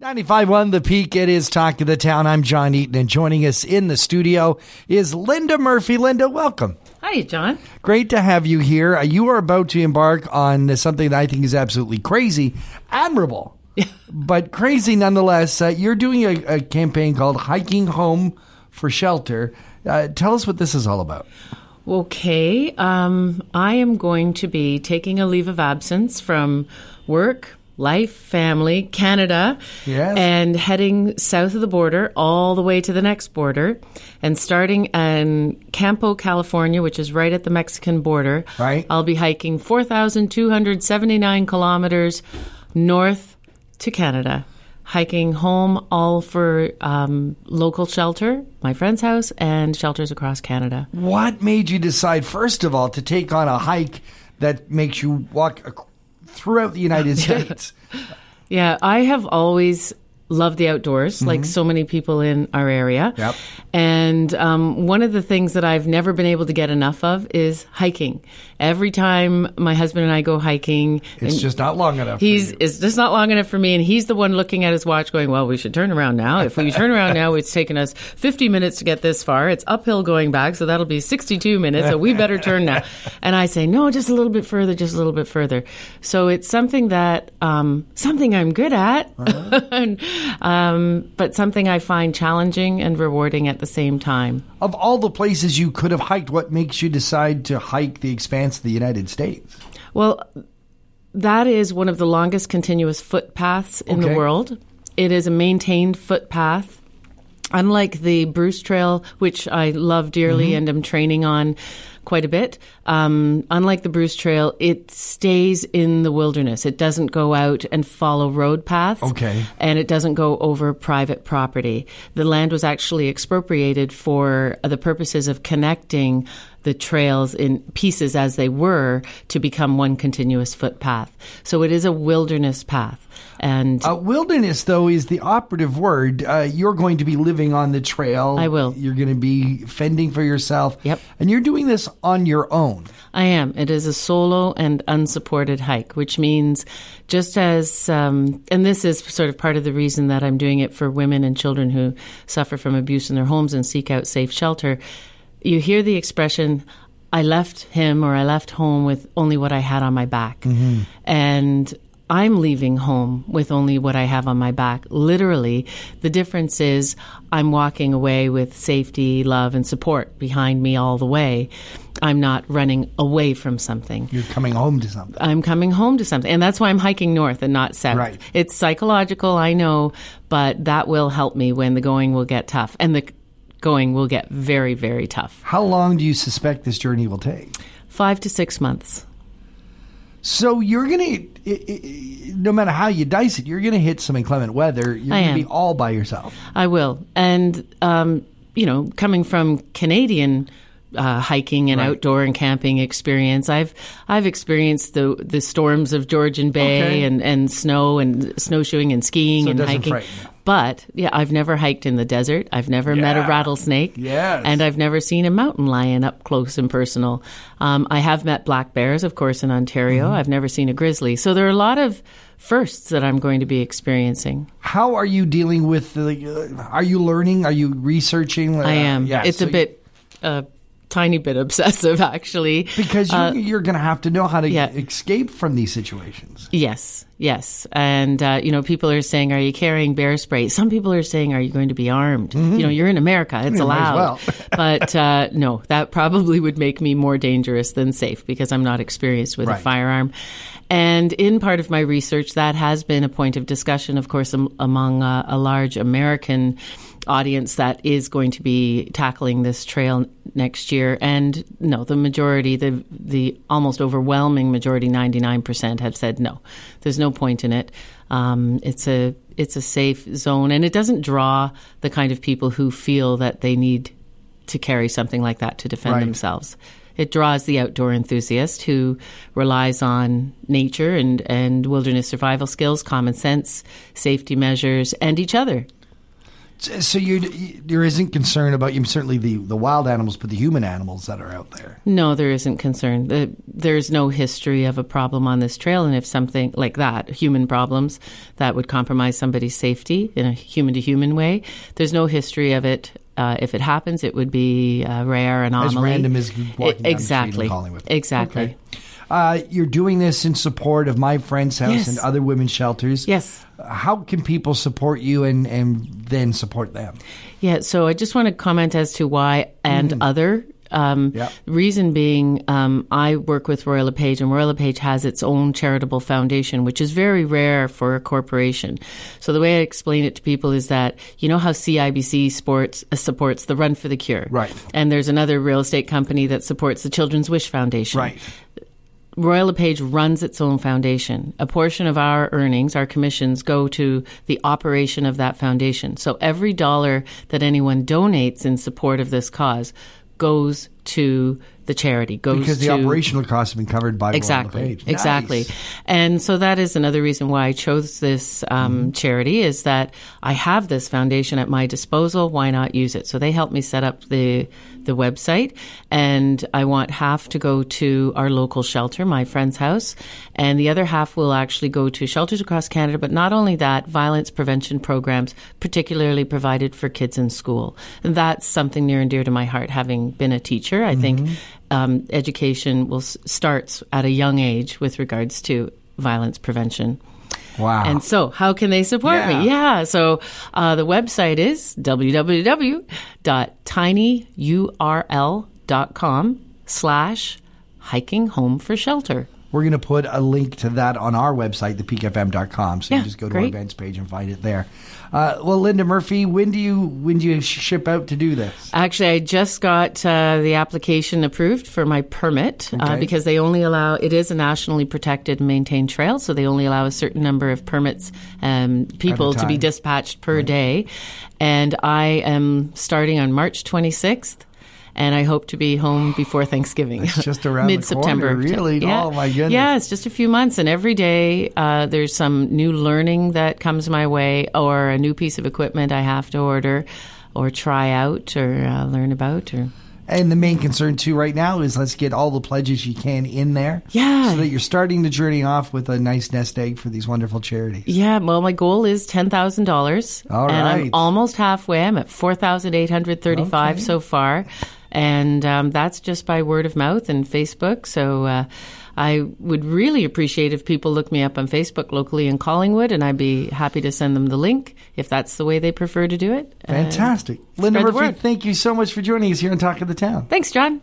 95.1 The Peak, it is Talk of the Town. I'm John Eaton, and joining us in the studio is Linda Murphy. Linda, welcome. Hi, John. Great to have you here. Uh, You are about to embark on something that I think is absolutely crazy, admirable, but crazy nonetheless. Uh, you're doing a, a campaign called Hiking Home for Shelter. Uh, tell us what this is all about. Okay, um, I am going to be taking a leave of absence from work, life, family, Canada, Yes. and heading south of the border all the way to the next border, and starting in Campo, California, which is right at the Mexican border. Right. I'll be hiking 4,279 kilometers north to Canada. Hiking home, all for um, local shelter, my friend's house, and shelters across Canada. What made you decide, first of all, to take on a hike that makes you walk throughout the United States? Yeah, I have always loved the outdoors, like so many people in our area. Yep. And um, one of the things that I've never been able to get enough of is hiking. Every time my husband and I go hiking, It's just not long enough. for He's it's just not long enough for me, and he's the one looking at his watch, going, "Well, we should turn around now. If we turn around now, it's taken us 50 minutes to get this far. It's uphill going back, so that'll be 62 minutes. So we better turn now." And I say, "No, just a little bit further, just a little bit further." So it's something that um, something I'm good at, and, um, but something I find challenging and rewarding at the same time. Of all the places you could have hiked, what makes you decide to hike the expanse of the United States? Well, that is one of the longest continuous footpaths in Okay. the world. It is a maintained footpath. Unlike the Bruce Trail, which I love dearly Mm-hmm. and am training on quite a bit, um, unlike the Bruce Trail, it stays in the wilderness. It doesn't go out and follow road paths. Okay. And it doesn't go over private property. The land was actually expropriated for the purposes of connecting the trails in pieces as they were to become one continuous footpath. So it is a wilderness path. And Uh, wilderness, though, is the operative word. Uh, you're going to be living on the trail. I will. You're going to be fending for yourself. Yep. And you're doing this on your own. I am. It is a solo and unsupported hike, which means just as, um, and this is sort of part of the reason that I'm doing it for women and children who suffer from abuse in their homes and seek out safe shelter. You hear the expression, I left him or I left home with only what I had on my back. Mm-hmm. And I'm leaving home with only what I have on my back. Literally, the difference is I'm walking away with safety, love, and support behind me all the way. I'm not running away from something. You're coming home to something. I'm coming home to something. And that's why I'm hiking north and not south. Right. It's psychological, I know, but that will help me when the going will get tough. And the going will get very, very tough. How long do you suspect this journey will take? Five to six months. So you're going to, no matter how you dice it, you're going to hit some inclement weather. You're going to be all by yourself. I will. And, um, you know, coming from Canadian uh, hiking and Right. outdoor and camping experience, I've I've experienced the the storms of Georgian Bay Okay. and, and snow and snowshoeing and skiing So and hiking. frighten. But yeah, I've never hiked in the desert. I've never met a rattlesnake. Yes. And I've never seen a mountain lion up close and personal. Um, I have met black bears, of course, in Ontario. Mm-hmm. I've never seen a grizzly. So there are a lot of firsts that I'm going to be experiencing. How are you dealing with the, uh, are you learning? Are you researching? Uh, I am. yeah, it's so a bit, a tiny bit obsessive, actually. Because you're, you're going to have to know how to Uh, yeah. escape from these situations. Yes, yes. And, uh, you know, people are saying, are you carrying bear spray? Some people are saying, are you going to be armed? You know, you're in America, it's Yeah, allowed. well. but uh, no, that probably would make me more dangerous than safe because I'm not experienced with Right. a firearm. And in part of my research, that has been a point of discussion, of course, am- among uh, a large American audience that is going to be tackling this trail next year. And no, the majority, the the almost overwhelming majority, ninety nine percent, have said no. There's no point in it. Um, it's a it's a safe zone, and it doesn't draw the kind of people who feel that they need to carry something like that to defend Right. themselves. It draws the outdoor enthusiast who relies on nature and, and wilderness survival skills, common sense, safety measures, and each other. So you, there isn't concern about you certainly the, the wild animals, but the human animals that are out there. No, there isn't concern. The, there's no history of a problem on this trail, and if something like that, human problems that would compromise somebody's safety in a human to human way, there's no history of it. Uh, if it happens, it would be rare anomaly. As random as walking exactly. the street in. Exactly. Okay. Uh, you're doing this in support of My Friend's House Yes. and other women's shelters. Yes. How can people support you and, and then support them? Yeah, so I just want to comment as to why and other. Um, Yep. Reason being, um, I work with Royal LePage, and Royal LePage has its own charitable foundation, which is very rare for a corporation. So the way I explain it to people is that you know how CIBC sports uh, supports the Run for the Cure, Right. And there's another real estate company that supports the Children's Wish Foundation, Right. Royal LePage runs its own foundation. A portion of our earnings, our commissions, go to the operation of that foundation. So every dollar that anyone donates in support of this cause goes to the charity. Goes Because the to, operational costs have been covered by Exactly. Exactly. Nice. And so that is another reason why I chose this um, Mm-hmm. charity is that I have this foundation at my disposal. Why not use it? So they helped me set up the the website, and I want half to go to our local shelter, my friend's house, and the other half will actually go to shelters across Canada. But not only that, violence prevention programs, particularly provided for kids in school, and that's something near and dear to my heart. Having been a teacher, I think um, education will starts at a young age with regards to violence prevention. Wow. And so, how can they support Yeah. me? Yeah. So, uh, the website is www.tinyurl.com slash hiking home for shelter. We're going to put a link to that on our website, thepeakfm.com. So Yeah, you just go to great. our events page and find it there. Uh, well, Linda Murphy, when do you when do you ship out to do this? Actually, I just got uh, the application approved for my permit uh, because they only allow it is a nationally protected and maintained trail, so they only allow a certain number of permits um, people to be dispatched per day. And I am starting on March 26th. And I hope to be home before Thanksgiving. It's just around mid September. really? Yeah. Oh, my goodness. Yeah, it's just a few months, and every day uh, there's some new learning that comes my way, or a new piece of equipment I have to order, or try out, or uh, learn about, or And the main concern too right now is let's get all the pledges you can in there. Yeah. So that you're starting the journey off with a nice nest egg for these wonderful charities. yeah. Well, my goal is ten thousand dollars, All and right. I'm almost halfway. I'm at four thousand eight hundred thirty-five Okay. so far, and um, that's just by word of mouth and Facebook. So. Uh, I would really appreciate if people look me up on Facebook locally in Collingwood, and I'd be happy to send them the link if that's the way they prefer to do it. Uh, Fantastic. Linda Murphy, thank you so much for joining us here on Talk of the Town. thanks, John.